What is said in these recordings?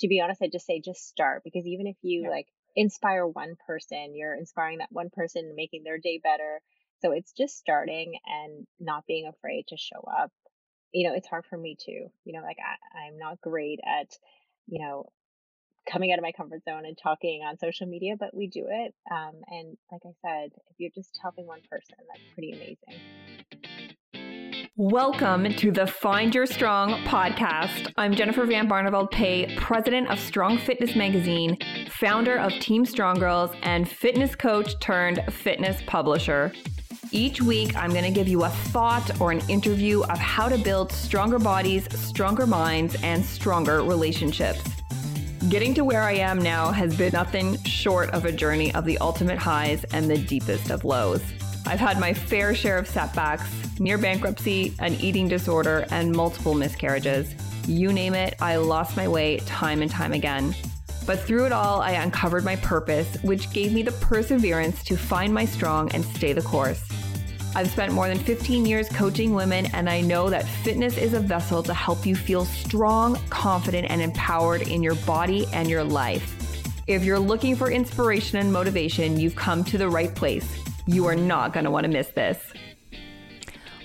to be honest, I just say just start because even if you yeah. like inspire one person, you're inspiring that one person and making their day better. So it's just starting and not being afraid to show up. You know, it's hard for me too. You know, like I, I'm not great at, you know, coming out of my comfort zone and talking on social media, but we do it. Um, and like I said, if you're just helping one person, that's pretty amazing. Welcome to the Find Your Strong podcast. I'm Jennifer Van Barneveld Pay, president of Strong Fitness Magazine, founder of Team Strong Girls, and fitness coach turned fitness publisher. Each week, I'm going to give you a thought or an interview of how to build stronger bodies, stronger minds, and stronger relationships. Getting to where I am now has been nothing short of a journey of the ultimate highs and the deepest of lows. I've had my fair share of setbacks, near bankruptcy, an eating disorder, and multiple miscarriages. You name it, I lost my way time and time again. But through it all, I uncovered my purpose, which gave me the perseverance to find my strong and stay the course. I've spent more than 15 years coaching women, and I know that fitness is a vessel to help you feel strong, confident, and empowered in your body and your life. If you're looking for inspiration and motivation, you've come to the right place. You are not going to want to miss this.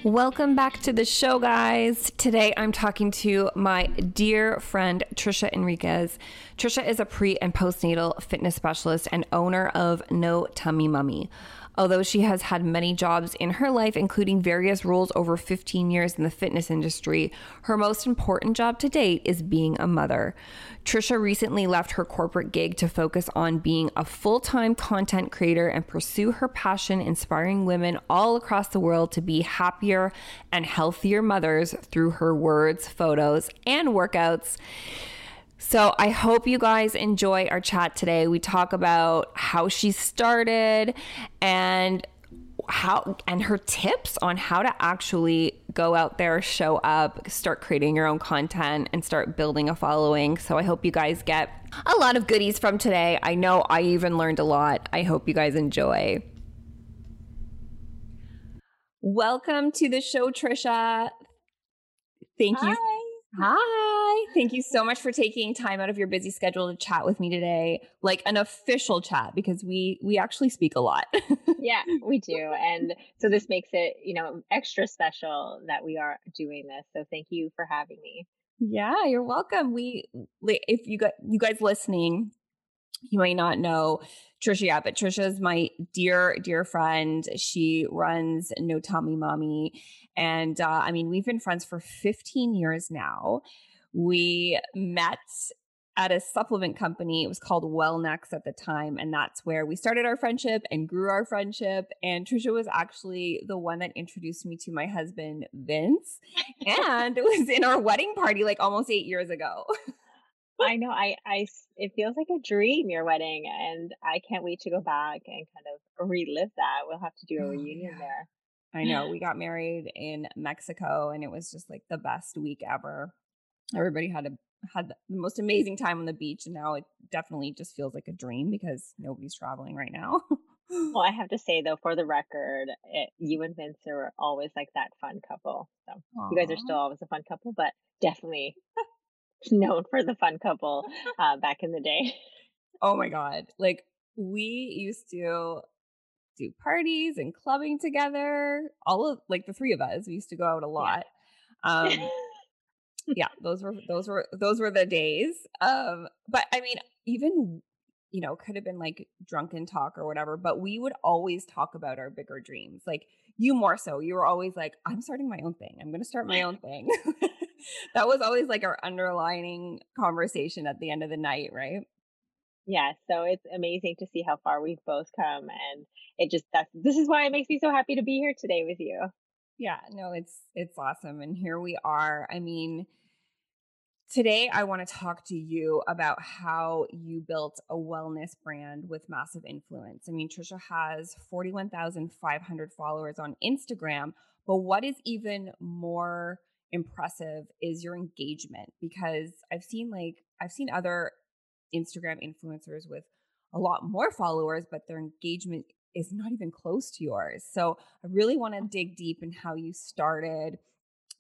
Welcome back to the show, guys. Today I'm talking to my dear friend Trisha Enriquez. Trisha is a pre and postnatal fitness specialist and owner of No Tummy Mommy. Although she has had many jobs in her life, including various roles over 15 years in the fitness industry, her most important job to date is being a mother. Trisha recently left her corporate gig to focus on being a full time content creator and pursue her passion, inspiring women all across the world to be happier and healthier mothers through her words, photos, and workouts. So I hope you guys enjoy our chat today. We talk about how she started and how and her tips on how to actually go out there, show up, start creating your own content and start building a following. So I hope you guys get a lot of goodies from today. I know I even learned a lot. I hope you guys enjoy. Welcome to the show, Trisha. Thank Hi. you Hi. Thank you so much for taking time out of your busy schedule to chat with me today, like an official chat because we we actually speak a lot. yeah, we do. And so this makes it, you know, extra special that we are doing this. So thank you for having me. Yeah, you're welcome. We if you got you guys listening, you might not know Trisha yet, but Trisha is my dear, dear friend. She runs No Tummy Mommy. And uh, I mean, we've been friends for 15 years now. We met at a supplement company. It was called Wellnex at the time. And that's where we started our friendship and grew our friendship. And Trisha was actually the one that introduced me to my husband, Vince. and it was in our wedding party like almost eight years ago. I know. I, I, it feels like a dream, your wedding, and I can't wait to go back and kind of relive that. We'll have to do a oh, reunion yeah. there. I know. We got married in Mexico, and it was just like the best week ever. Everybody had a had the most amazing time on the beach, and now it definitely just feels like a dream because nobody's traveling right now. well, I have to say though, for the record, it, you and Vince are always like that fun couple. So Aww. you guys are still always a fun couple, but definitely known for the fun couple uh, back in the day. Oh my God. Like we used to do parties and clubbing together. All of like the three of us, we used to go out a lot. Yeah. Um, yeah, those were those were those were the days. Um, but I mean, even you know, could have been like drunken talk or whatever, but we would always talk about our bigger dreams. Like you more so. You were always like, I'm starting my own thing. I'm going to start my own thing. That was always like our underlining conversation at the end of the night, right? Yeah, so it's amazing to see how far we've both come and it just that's this is why it makes me so happy to be here today with you. Yeah, no, it's it's awesome and here we are. I mean, Today, I want to talk to you about how you built a wellness brand with massive influence. I mean, Trisha has 41,500 followers on Instagram, but what is even more impressive is your engagement because I've seen like, I've seen other Instagram influencers with a lot more followers, but their engagement is not even close to yours. So I really want to dig deep in how you started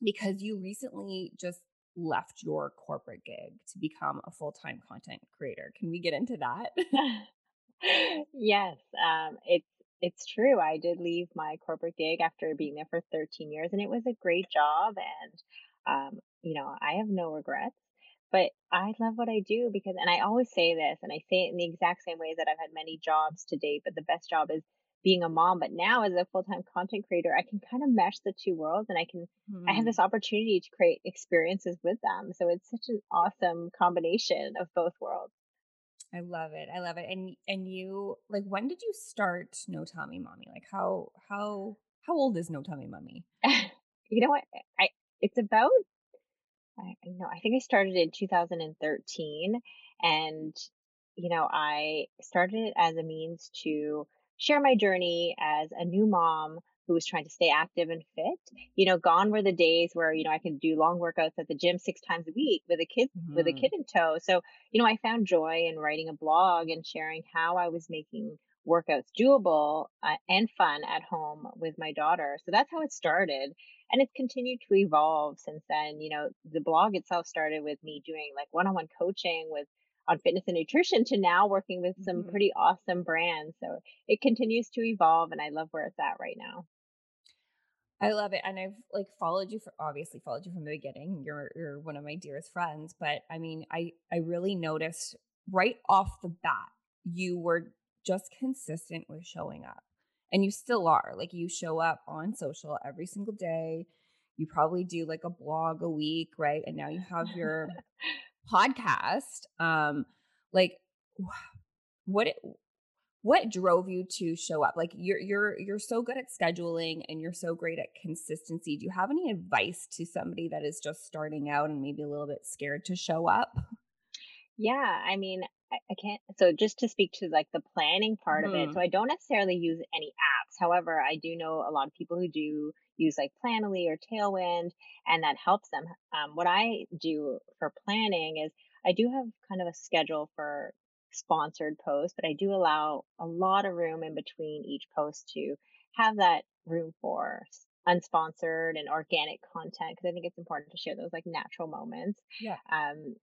because you recently just left your corporate gig to become a full-time content creator. Can we get into that? yes, um, it's it's true. I did leave my corporate gig after being there for 13 years, and it was a great job. And um, you know, I have no regrets. But I love what I do because, and I always say this, and I say it in the exact same way that I've had many jobs to date, but the best job is being a mom. But now, as a full time content creator, I can kind of mesh the two worlds and I can, mm. I have hmm. this opportunity to create experiences with them. So it's such an awesome combination of both worlds. I love it. I love it. And and you like when did you start No Tummy Mommy? Like how how how old is No Tummy Mommy? you know what? I it's about I know I think I started in 2013 and you know, I started it as a means to share my journey as a new mom who was trying to stay active and fit. You know, gone were the days where, you know, I could do long workouts at the gym six times a week with a kid mm-hmm. with a mm-hmm. kid in tow. So, you know, I found joy in writing a blog and sharing how I was making workouts doable uh, and fun at home with my daughter. So that's how it started. And it's continued to evolve since then. You know, the blog itself started with me doing like one on one coaching with on fitness and nutrition to now working with some mm-hmm. pretty awesome brands. So it continues to evolve and I love where it's at right now. I love it. And I've like followed you for obviously followed you from the beginning. You're you're one of my dearest friends. But I mean, I I really noticed right off the bat, you were just consistent with showing up. And you still are. Like you show up on social every single day. You probably do like a blog a week, right? And now you have your podcast um like what it, what drove you to show up like you're you're you're so good at scheduling and you're so great at consistency do you have any advice to somebody that is just starting out and maybe a little bit scared to show up yeah i mean I, I can't so just to speak to like the planning part mm-hmm. of it so mm-hmm. i don't necessarily use any apps however i do know a lot of people who do use like Planoly or Tailwind, and that helps them. Um, what I do for planning is I do have kind of a schedule for sponsored posts, but I do allow a lot of room in between each post to have that room for unsponsored and organic content because I think it's important to share those like natural moments. Yeah. Um,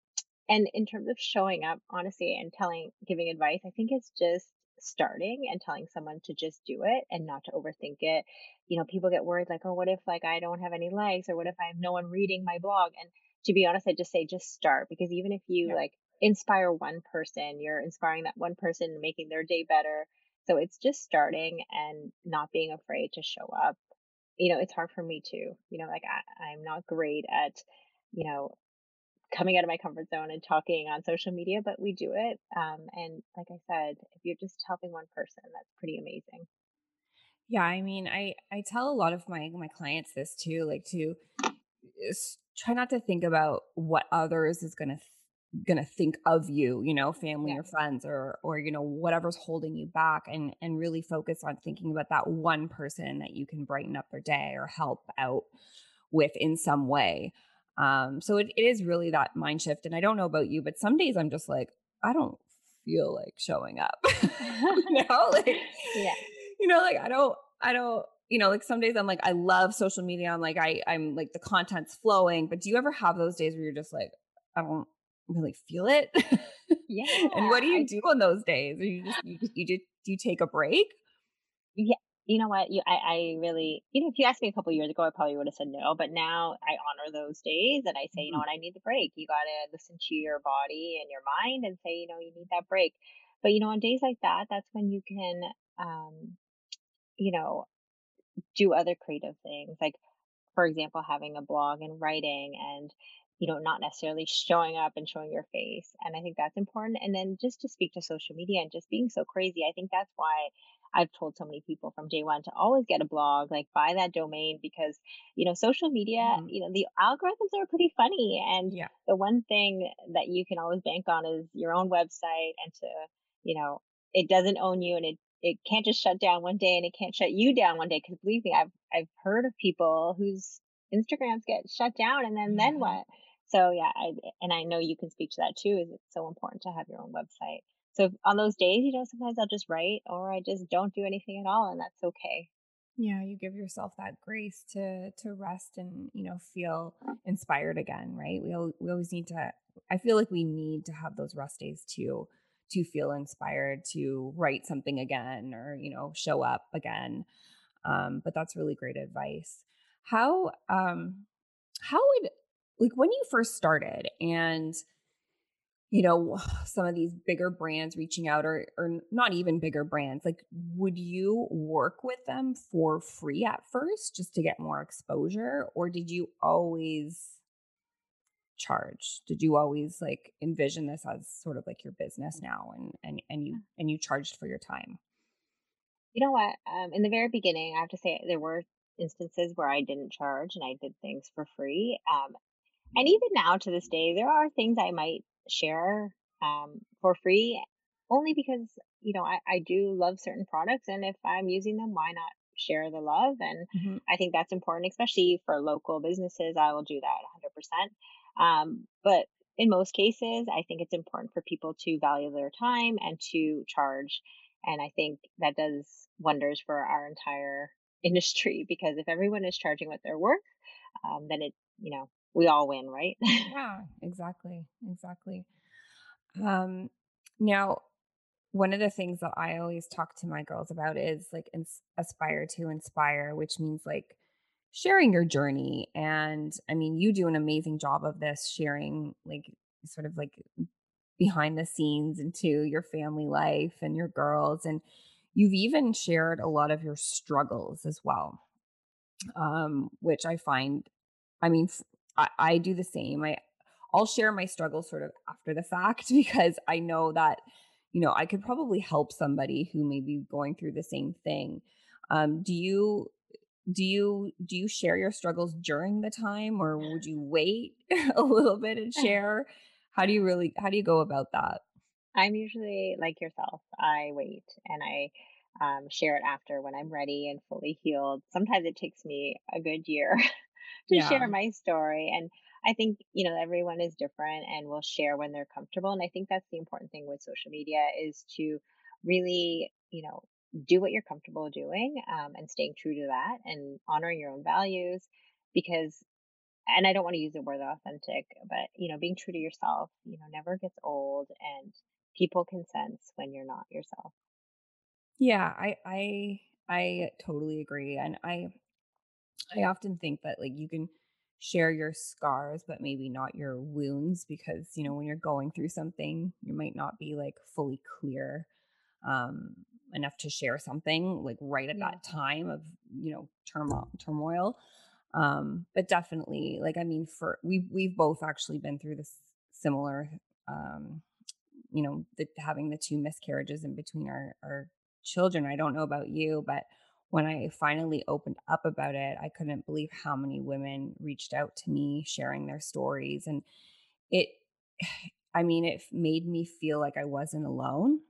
and in terms of showing up, honestly, and telling, giving advice, I think it's just starting and telling someone to just do it and not to overthink it. You know, people get worried like, oh, what if like I don't have any likes or what if I have no one reading my blog? And to be honest, I just say just start because even if you yeah. like inspire one person, you're inspiring that one person making their day better. So it's just starting and not being afraid to show up. You know, it's hard for me too. You know, like I, I'm not great at, you know, coming out of my comfort zone and talking on social media, but we do it. Um, and like I said, if you're just helping one person, that's pretty amazing. Yeah, I mean, I I tell a lot of my my clients this too, like to try not to think about what others is gonna gonna think of you, you know, family yeah. or friends or or you know whatever's holding you back, and and really focus on thinking about that one person that you can brighten up their day or help out with in some way. Um, so it, it is really that mind shift. And I don't know about you, but some days I'm just like, I don't feel like showing up. you know, like yeah. You know, like I don't, I don't, you know, like some days I'm like, I love social media. I'm like, I, I'm like the content's flowing. But do you ever have those days where you're just like, I don't really feel it? Yeah. and what do you do on those days? You just you, you just do you take a break? Yeah, you know what? You, I, I really, you know, if you asked me a couple years ago, I probably would have said no. But now I honor those days and I say, you know mm-hmm. what? I need the break. You got to listen to your body and your mind and say, you know, you need that break. But, you know, on days like that, that's when you can, um, you know, do other creative things. Like, for example, having a blog and writing and, you know, not necessarily showing up and showing your face. And I think that's important. And then just to speak to social media and just being so crazy, I think that's why I've told so many people from day one to always get a blog, like buy that domain because, you know, social media, mm-hmm. you know, the algorithms are pretty funny. And yeah. the one thing that you can always bank on is your own website and to, you know, it doesn't own you and it, it can't just shut down one day and it can't shut you down one day. Cause believe me, I've, I've heard of people whose Instagrams get shut down and then, then what? So yeah, I, and I know you can speak to that too, is it's so important to have your own website. So on those days, you know, sometimes I'll just write or I just don't do anything at all, and that's okay. Yeah, you give yourself that grace to to rest and, you know, feel inspired again, right? We we always need to I feel like we need to have those rest days too to feel inspired to write something again or, you know, show up again. Um, but that's really great advice. How um how would like when you first started and you know some of these bigger brands reaching out or or not even bigger brands like would you work with them for free at first just to get more exposure or did you always charge? Did you always like envision this as sort of like your business now and and and you and you charged for your time? You know what? Um in the very beginning i have to say there were instances where i didn't charge and i did things for free um and even now to this day there are things i might share um, for free only because you know I, I do love certain products and if i'm using them why not share the love? And mm-hmm. i think that's important especially for local businesses i will do that 100% um, but in most cases i think it's important for people to value their time and to charge and i think that does wonders for our entire industry because if everyone is charging what they're worth um, then it you know we all win, right? yeah, exactly. Exactly. Um, now, one of the things that I always talk to my girls about is like ins- aspire to inspire, which means like sharing your journey. And I mean, you do an amazing job of this, sharing like sort of like behind the scenes into your family life and your girls. And you've even shared a lot of your struggles as well, um, which I find, I mean, I, I do the same. I I'll share my struggles sort of after the fact because I know that you know I could probably help somebody who may be going through the same thing. Um, do you do you do you share your struggles during the time or would you wait a little bit and share how do you really how do you go about that i'm usually like yourself i wait and i um, share it after when i'm ready and fully healed sometimes it takes me a good year to yeah. share my story. And I think, you know, everyone is different and will share when they're comfortable. And I think that's the important thing with social media is to really, you know, do what you're comfortable doing um, and staying true to that and honoring your own values because and I don't want to use the word authentic, but you know, being true to yourself, you know, never gets old and people can sense when you're not yourself. Yeah, I I I totally agree. And I I often think that like you can share your scars but maybe not your wounds because you know when you're going through something you might not be like fully clear um enough to share something like right at yeah. that time of you know turmoil turmoil um but definitely like i mean for we we've both actually been through this similar um you know the, having the two miscarriages in between our our children i don't know about you but when I finally opened up about it, I couldn't believe how many women reached out to me sharing their stories. And it, I mean, it made me feel like I wasn't alone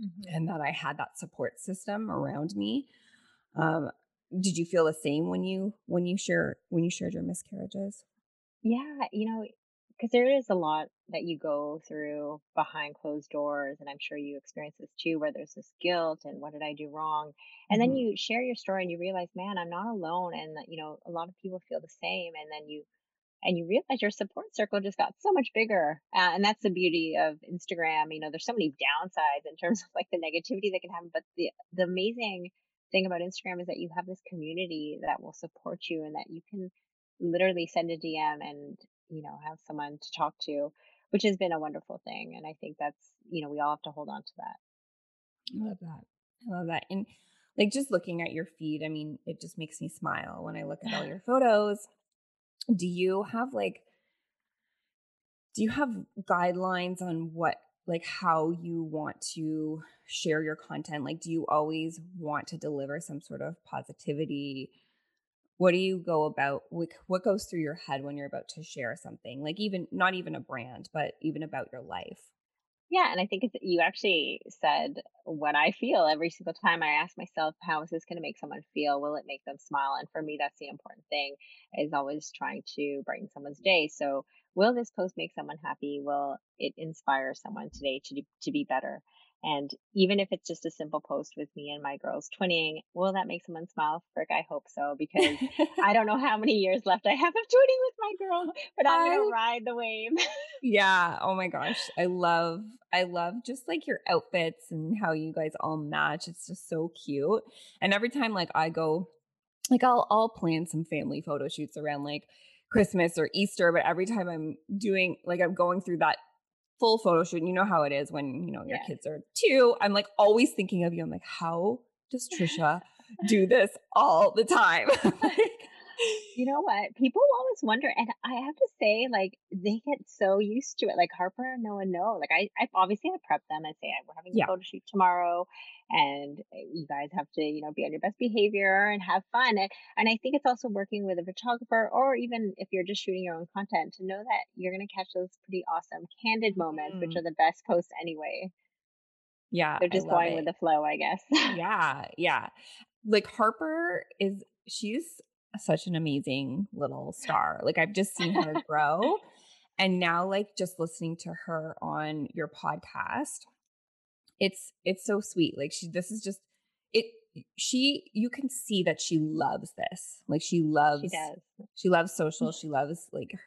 mm-hmm. and that I had that support system around me. Um, did you feel the same when you when you share when you shared your miscarriages? Yeah, you know, because there is a lot that you go through behind closed doors and i'm sure you experience this too where there's this guilt and what did i do wrong and mm-hmm. then you share your story and you realize man i'm not alone and you know a lot of people feel the same and then you and you realize your support circle just got so much bigger uh, and that's the beauty of instagram you know there's so many downsides in terms of like the negativity that can happen but the the amazing thing about instagram is that you have this community that will support you and that you can literally send a dm and you know, have someone to talk to, which has been a wonderful thing. And I think that's, you know, we all have to hold on to that. I love that. I love that. And like just looking at your feed, I mean, it just makes me smile when I look at all your photos. Do you have like, do you have guidelines on what, like, how you want to share your content? Like, do you always want to deliver some sort of positivity? What do you go about what goes through your head when you're about to share something? Like even not even a brand but even about your life. Yeah and i think it's you actually said what i feel every single time i ask myself how is this going to make someone feel? Will it make them smile? And for me that's the important thing is always trying to brighten someone's day. So will this post make someone happy? Will it inspire someone today to to be better? And even if it's just a simple post with me and my girls twinning, will that make someone smile? Frick, I hope so, because I don't know how many years left I have of twinning with my girls, but I'm I, gonna ride the wave. yeah. Oh my gosh. I love, I love just like your outfits and how you guys all match. It's just so cute. And every time like I go, like I'll I'll plan some family photo shoots around like Christmas or Easter, but every time I'm doing like I'm going through that full photo shoot. And you know how it is when, you know, your yeah. kids are two. I'm like always thinking of you. I'm like, how does Trisha do this all the time? you know what? People always wonder, and I have to say, like, they get so used to it. Like Harper, no one know. Like I, I obviously I prep them and say we're having a photo shoot tomorrow, and eh, you guys have to, you know, be on your best behavior and have fun. And and I think it's also working with a photographer, or even if you're just shooting your own content, to know that you're gonna catch those pretty awesome candid moments, mm. which are the best posts anyway. Yeah, they're just going it. with the flow, I guess. yeah, yeah. Like Harper is she's such an amazing little star. Like I've just seen her grow. and now like just listening to her on your podcast, it's it's so sweet. Like she this is just it she you can see that she loves this. Like she loves she does. She loves social. She loves like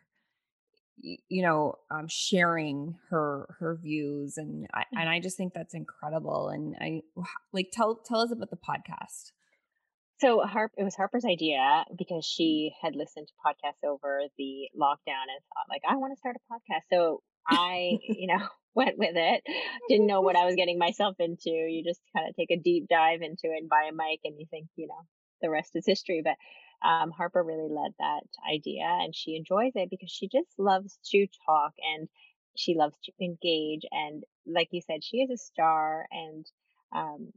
you know um sharing her her views and I, and I just think that's incredible and I like tell tell us about the podcast. So Harp, it was Harper's idea because she had listened to podcasts over the lockdown and thought, like, I want to start a podcast. So I, you know, went with it. Didn't know what I was getting myself into. You just kind of take a deep dive into it and buy a mic, and you think, you know, the rest is history. But um, Harper really led that idea, and she enjoys it because she just loves to talk and she loves to engage. And like you said, she is a star, and um,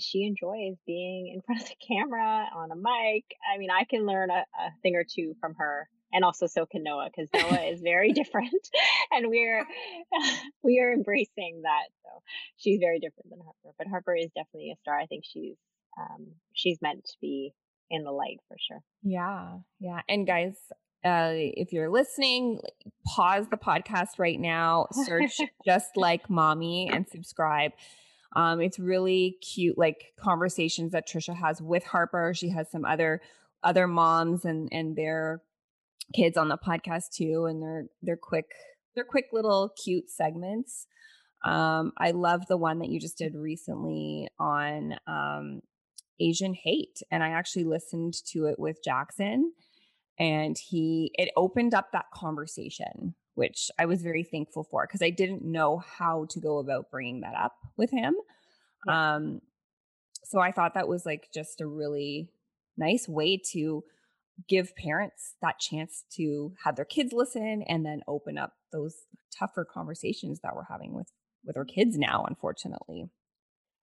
she enjoys being in front of the camera on a mic. I mean, I can learn a, a thing or two from her. And also so can Noah because Noah is very different and we're we are embracing that. So she's very different than Harper. But Harper is definitely a star. I think she's um she's meant to be in the light for sure. Yeah. Yeah. And guys, uh, if you're listening, pause the podcast right now, search just like mommy and subscribe. Um, it's really cute, like conversations that Trisha has with Harper. She has some other other moms and and their kids on the podcast too, and they're they're quick they're quick little cute segments. Um, I love the one that you just did recently on um, Asian hate, and I actually listened to it with Jackson, and he it opened up that conversation which I was very thankful for because I didn't know how to go about bringing that up with him. Yeah. Um, so I thought that was like just a really nice way to give parents that chance to have their kids listen and then open up those tougher conversations that we're having with with our kids now unfortunately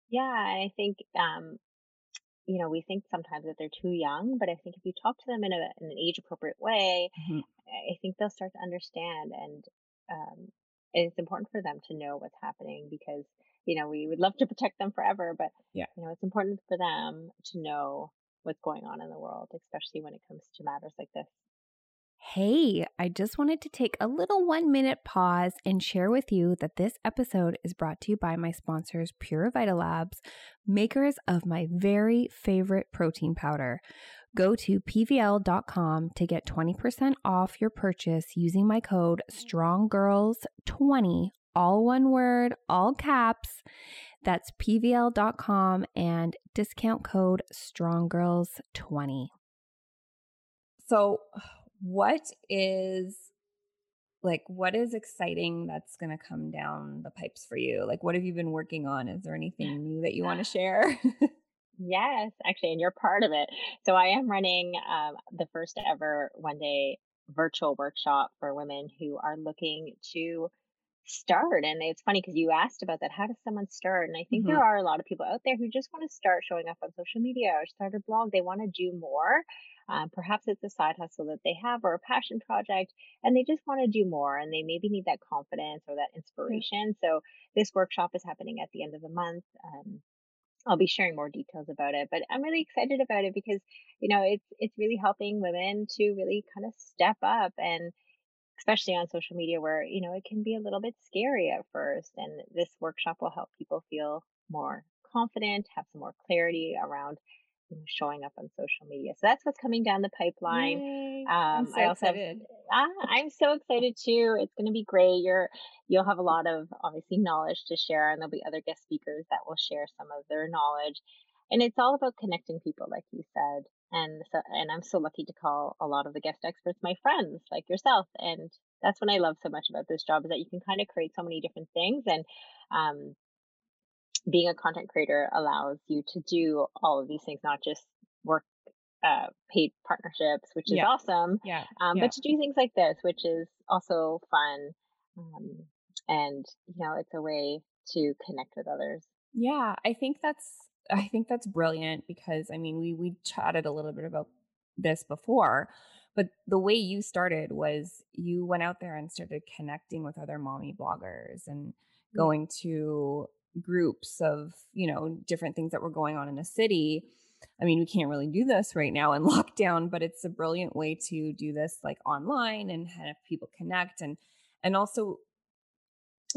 yeah i think um you know we think sometimes that they're too young but i think if you talk to them in, a, in an age appropriate way mm-hmm. I think they'll start to understand and um, it's important for them to know what's happening because you know we would love to protect them forever but yeah you know it's important for them to know what's going on in the world especially when it comes to matters like this Hey, I just wanted to take a little one minute pause and share with you that this episode is brought to you by my sponsors, Pure Labs, makers of my very favorite protein powder. Go to pvl.com to get 20% off your purchase using my code STRONGGIRLS20, all one word, all caps. That's pvl.com and discount code STRONGGIRLS20. So, what is like what is exciting that's going to come down the pipes for you? Like what have you been working on? Is there anything new that you want to share? Yes, actually, and you're part of it. So I am running um, the first ever one day virtual workshop for women who are looking to start. And it's funny because you asked about that. How does someone start? And I think mm-hmm. there are a lot of people out there who just want to start showing up on social media or start a blog. They want to do more. Um, perhaps it's a side hustle that they have or a passion project, and they just want to do more and they maybe need that confidence or that inspiration. So, this workshop is happening at the end of the month. Um, I'll be sharing more details about it, but I'm really excited about it because, you know, it's it's really helping women to really kind of step up and especially on social media where, you know, it can be a little bit scary at first. And this workshop will help people feel more confident, have some more clarity around you know, showing up on social media. So that's what's coming down the pipeline. Yay. Um, so I also excited. Have, ah, I'm so excited too. It's going to be great. You're you'll have a lot of obviously knowledge to share, and there'll be other guest speakers that will share some of their knowledge. And it's all about connecting people, like you said. And so, and I'm so lucky to call a lot of the guest experts my friends, like yourself. And that's what I love so much about this job is that you can kind of create so many different things and um, being a content creator allows you to do all of these things, not just work uh, paid partnerships, which is yeah. awesome. Yeah. Um, yeah. But to do things like this, which is also fun. Um, and, you know, it's a way to connect with others. Yeah. I think that's, I think that's brilliant because I mean, we, we chatted a little bit about this before, but the way you started was you went out there and started connecting with other mommy bloggers and going to groups of you know different things that were going on in the city. I mean we can't really do this right now in lockdown but it's a brilliant way to do this like online and have people connect and and also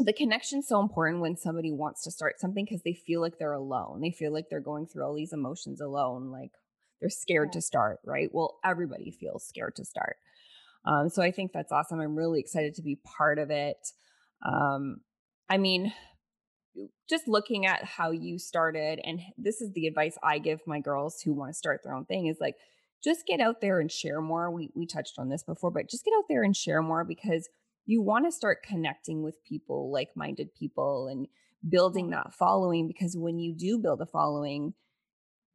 the connection's so important when somebody wants to start something because they feel like they're alone. They feel like they're going through all these emotions alone like they're scared yeah. to start right? Well everybody feels scared to start. Um, so i think that's awesome. I'm really excited to be part of it. Um, i mean just looking at how you started and this is the advice i give my girls who want to start their own thing is like just get out there and share more. We we touched on this before but just get out there and share more because you want to start connecting with people like-minded people and building mm-hmm. that following because when you do build a following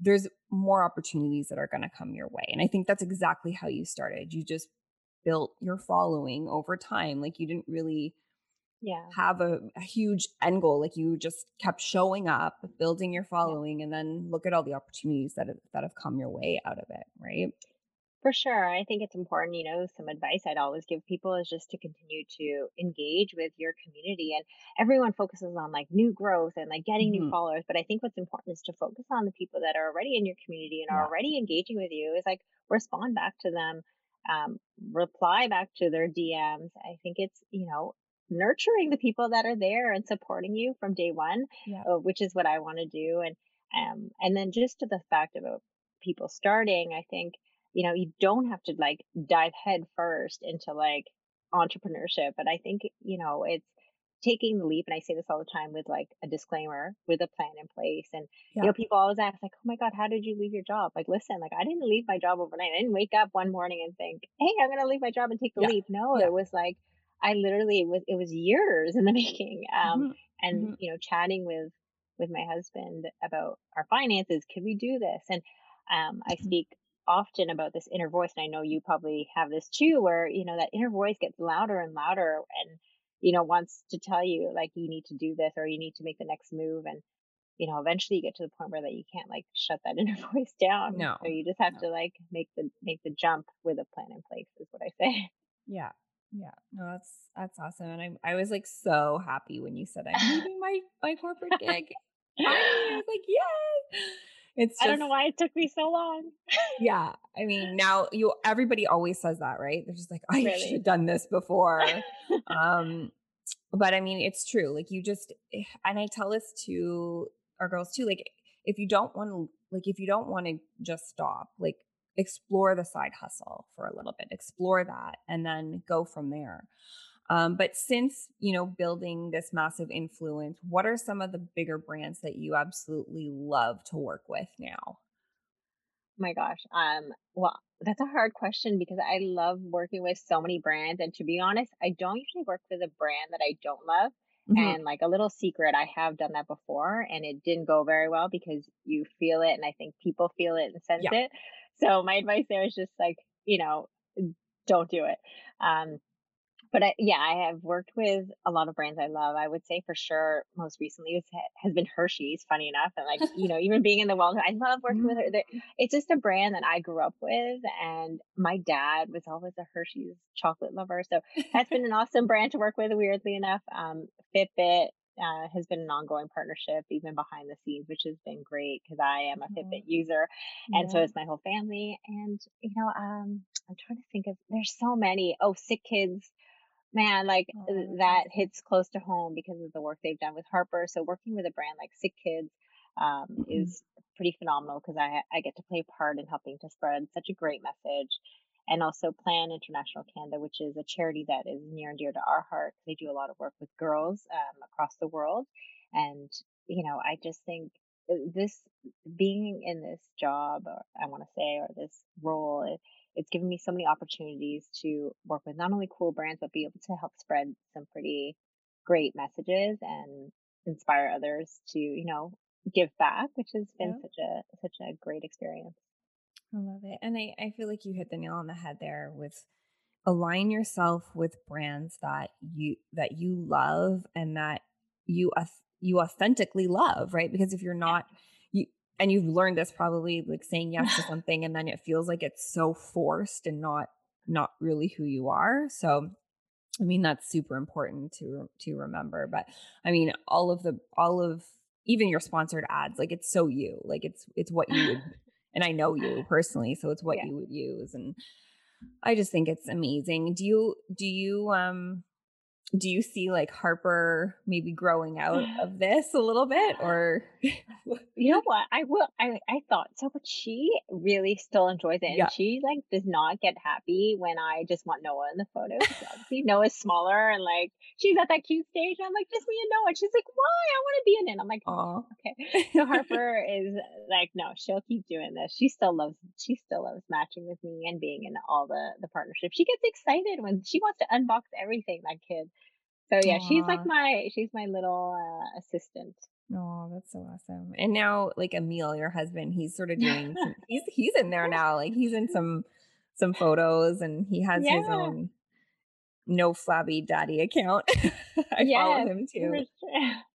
there's more opportunities that are going to come your way and i think that's exactly how you started. You just built your following over time like you didn't really yeah. have a, a, huge end goal like you just kept showing up building your following yeah. and then look at all the opportunities that have, that have come your way out of it right for sure i think it's important you know some advice i'd always give people is just to continue to engage with your community and everyone focuses on like new growth and like getting mm-hmm. new followers but i think what's important is to focus on the people that are already in your community and yeah. are already engaging with you is like respond back to them um, reply back to their DMs. I think it's, you know, nurturing the people that are there and supporting you from day one, yeah. uh, which is what I want to do. And um, and then just to the fact about people starting, I think you know you don't have to like dive head first into like entrepreneurship, but I think you know it's taking the leap and i say this all the time with like a disclaimer with a plan in place and yeah. you know people always ask like oh my god how did you leave your job like listen like i didn't leave my job overnight i didn't wake up one morning and think hey i'm going to leave my job and take the yeah. leap no yeah. it was like I literally it was it was years in the making. Um, mm-hmm. and mm-hmm. you know, chatting with with my husband about our finances. Could we do this? And um, I mm-hmm. speak often about this inner voice, and I know you probably have this too, where you know that inner voice gets louder and louder, and you know wants to tell you like you need to do this or you need to make the next move, and you know eventually you get to the point where that you can't like shut that inner voice down. No, so you just have no. to like make the make the jump with a plan in place, is what I say. Yeah, yeah, no, that's that's awesome, and I I was like so happy when you said I'm leaving my my corporate gig. I was like, yay! It's just, I don't know why it took me so long. yeah, I mean, now you everybody always says that, right? They're just like, I really? should have done this before. um, but I mean, it's true. Like you just, eh, and I tell this to our girls too. Like, if you don't want to, like, if you don't want to just stop, like explore the side hustle for a little bit, explore that, and then go from there. Um, but since you know building this massive influence, what are some of the bigger brands that you absolutely love to work with now? My gosh, um, well, that's a hard question because I love working with so many brands, and to be honest, I don't usually work with a brand that I don't love. Mm-hmm. And like a little secret, I have done that before and it didn't go very well because you feel it and I think people feel it and sense yeah. it. So my advice there is just like, you know, don't do it. Um, but I, yeah, I have worked with a lot of brands I love. I would say for sure, most recently has been Hershey's. Funny enough, and like you know, even being in the world, I love working with her. Mm-hmm. It's just a brand that I grew up with, and my dad was always a Hershey's chocolate lover, so that's been an awesome brand to work with. Weirdly enough, um, Fitbit uh, has been an ongoing partnership even behind the scenes, which has been great because I am a. Fitbit user, and yeah. so is my whole family. And you know, um, I'm trying to think of there's so many. Oh, Sick Kids man, like oh, that hits close to home because of the work they've done with Harper. So working with a brand like Sick Kids um, mm-hmm. is pretty phenomenal because I I get to play a part in helping to spread such a great message. And also Plan International Canada, which is a charity that is near and dear to our heart. They do a lot of work with girls um, across the world. And, you know, I just think uh, Uh, this being in this job, or I want to say, or this role, it, it's given me so many opportunities to work with not only cool brands, but be able to help spread some pretty great messages and inspire others to, you know, give back, which has been yeah. such a such a great experience. I love it. And I, I feel like you hit the nail on the head there with align yourself with brands that you that you love and that you you authentically love, right? Because if you're not you and you've learned this probably like saying yes to something and then it feels like it's so forced and not not really who you are. So I mean that's super important to to remember. But I mean all of the all of even your sponsored ads like it's so you like it's it's what you would and i know you personally so it's what yeah. you would use and i just think it's amazing do you do you um do you see like Harper maybe growing out of this a little bit or? You know what? I will I I thought so but she really still enjoys it and yeah. she like does not get happy when I just want Noah in the photo obviously Noah's smaller and like she's at that cute stage and I'm like just me and Noah. And she's like why? I want to be in it. I'm like oh okay. So Harper is like no she'll keep doing this. She still loves she still loves matching with me and being in all the the partnerships she gets excited when she wants to unbox everything that kid. So yeah, Aww. she's like my she's my little uh, assistant. Oh, that's so awesome. And now like Emil, your husband, he's sort of doing he's he's in there now. Like he's in some some photos and he has yeah. his own no flabby daddy account. I yes, follow him too.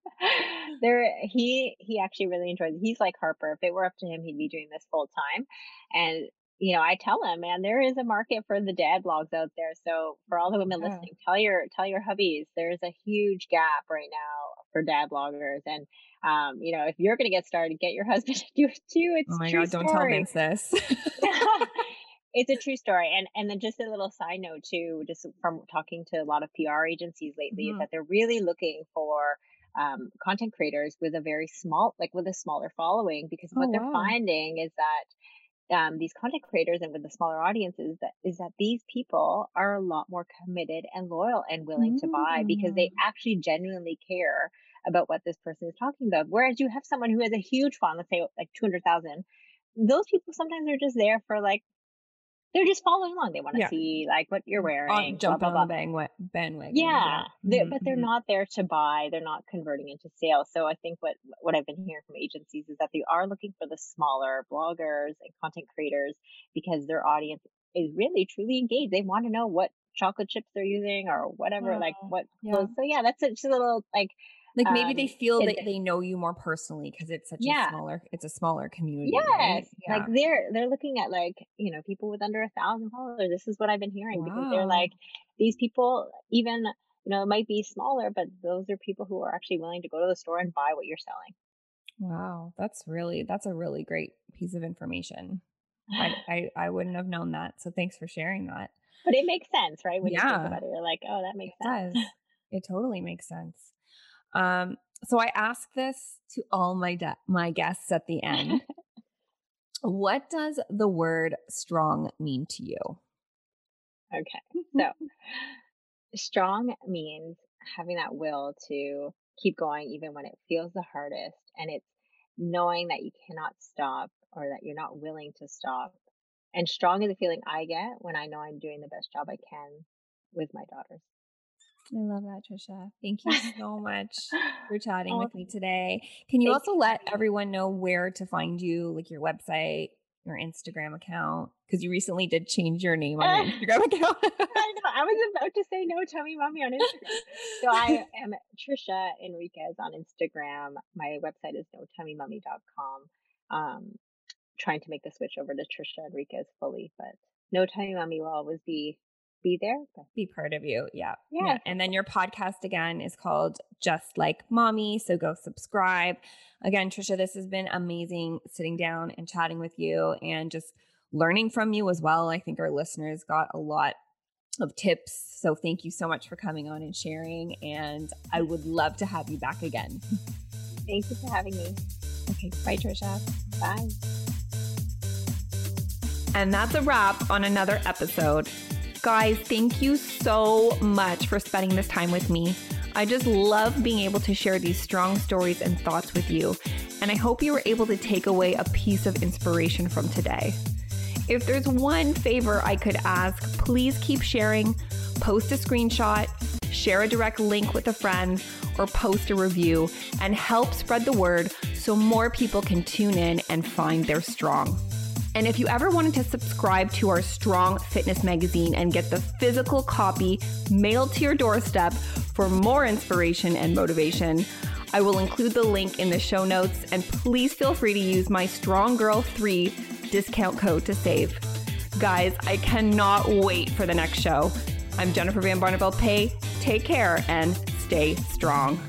there he he actually really enjoys it. He's like Harper. If it were up to him, he'd be doing this full time. And you know, I tell them, man, there is a market for the dad blogs out there. So for all the women yeah. listening, tell your tell your hubbies there's a huge gap right now for dad bloggers. And um, you know, if you're gonna get started, get your husband to do it too. It's oh my god, story. don't tell Vince this. it's a true story. And and then just a little side note too, just from talking to a lot of PR agencies lately, mm-hmm. is that they're really looking for um, content creators with a very small, like with a smaller following, because oh, what they're finding is that um, these content creators and with the smaller audiences that is that these people are a lot more committed and loyal and willing mm. to buy because they mm. actually genuinely care about what this person is talking about. Whereas you have someone who has a huge fan, let's say like 200,000, those people sometimes are just there for like they're just following along. They want to yeah. see like what you're wearing, on, jump blah, blah, on the bandwagon. Yeah, yeah. Mm-hmm. but they're mm-hmm. not there to buy. They're not converting into sales. So I think what what I've been hearing from agencies is that they are looking for the smaller bloggers and content creators because their audience is really truly engaged. They want to know what chocolate chips they're using or whatever, like what. Yeah. So yeah, that's just a little like like maybe um, they feel that they know you more personally because it's such yeah. a smaller it's a smaller community. Yes. Right? Yeah. Like they're they're looking at like, you know, people with under a thousand followers. This is what I've been hearing wow. because they're like these people even you know, it might be smaller, but those are people who are actually willing to go to the store and buy what you're selling. Wow. That's really that's a really great piece of information. I, I, I wouldn't have known that. So thanks for sharing that. But it makes sense, right? When yeah. you think about it, you're like, oh, that makes it sense. Does. It totally makes sense. Um, so I ask this to all my de- my guests at the end. what does the word strong mean to you? Okay. So strong means having that will to keep going even when it feels the hardest and it's knowing that you cannot stop or that you're not willing to stop. And strong is a feeling I get when I know I'm doing the best job I can with my daughters. I love that, Trisha. Thank you so much for chatting with me today. Can you also let everyone know where to find you, like your website, your Instagram account? Because you recently did change your name on your Instagram account. I know. I was about to say no tummy mommy on Instagram. So I am Trisha Enriquez on Instagram. My website is no notummymommy.com. Um, trying to make the switch over to Trisha Enriquez fully, but no tummy mommy will always be be there be part of you yeah. yeah. yeah and then your podcast again is called just like mommy so go subscribe again trisha this has been amazing sitting down and chatting with you and just learning from you as well i think our listeners got a lot of tips. So thank you so much for coming on and sharing. And I would love to have you back again. Thank you for having me. Okay. Bye, Trisha. Bye. And that's a wrap on another episode. Guys, thank you so much for spending this time with me. I just love being able to share these strong stories and thoughts with you. And I hope you were able to take away a piece of inspiration from today. If there's one favor I could ask, please keep sharing, post a screenshot, share a direct link with a friend, or post a review and help spread the word so more people can tune in and find their strong. And if you ever wanted to subscribe to our Strong Fitness magazine and get the physical copy mailed to your doorstep for more inspiration and motivation, I will include the link in the show notes. And please feel free to use my Strong Girl 3 discount code to save. Guys, I cannot wait for the next show. I'm Jennifer Van Barneveld Pay. Take care and stay strong.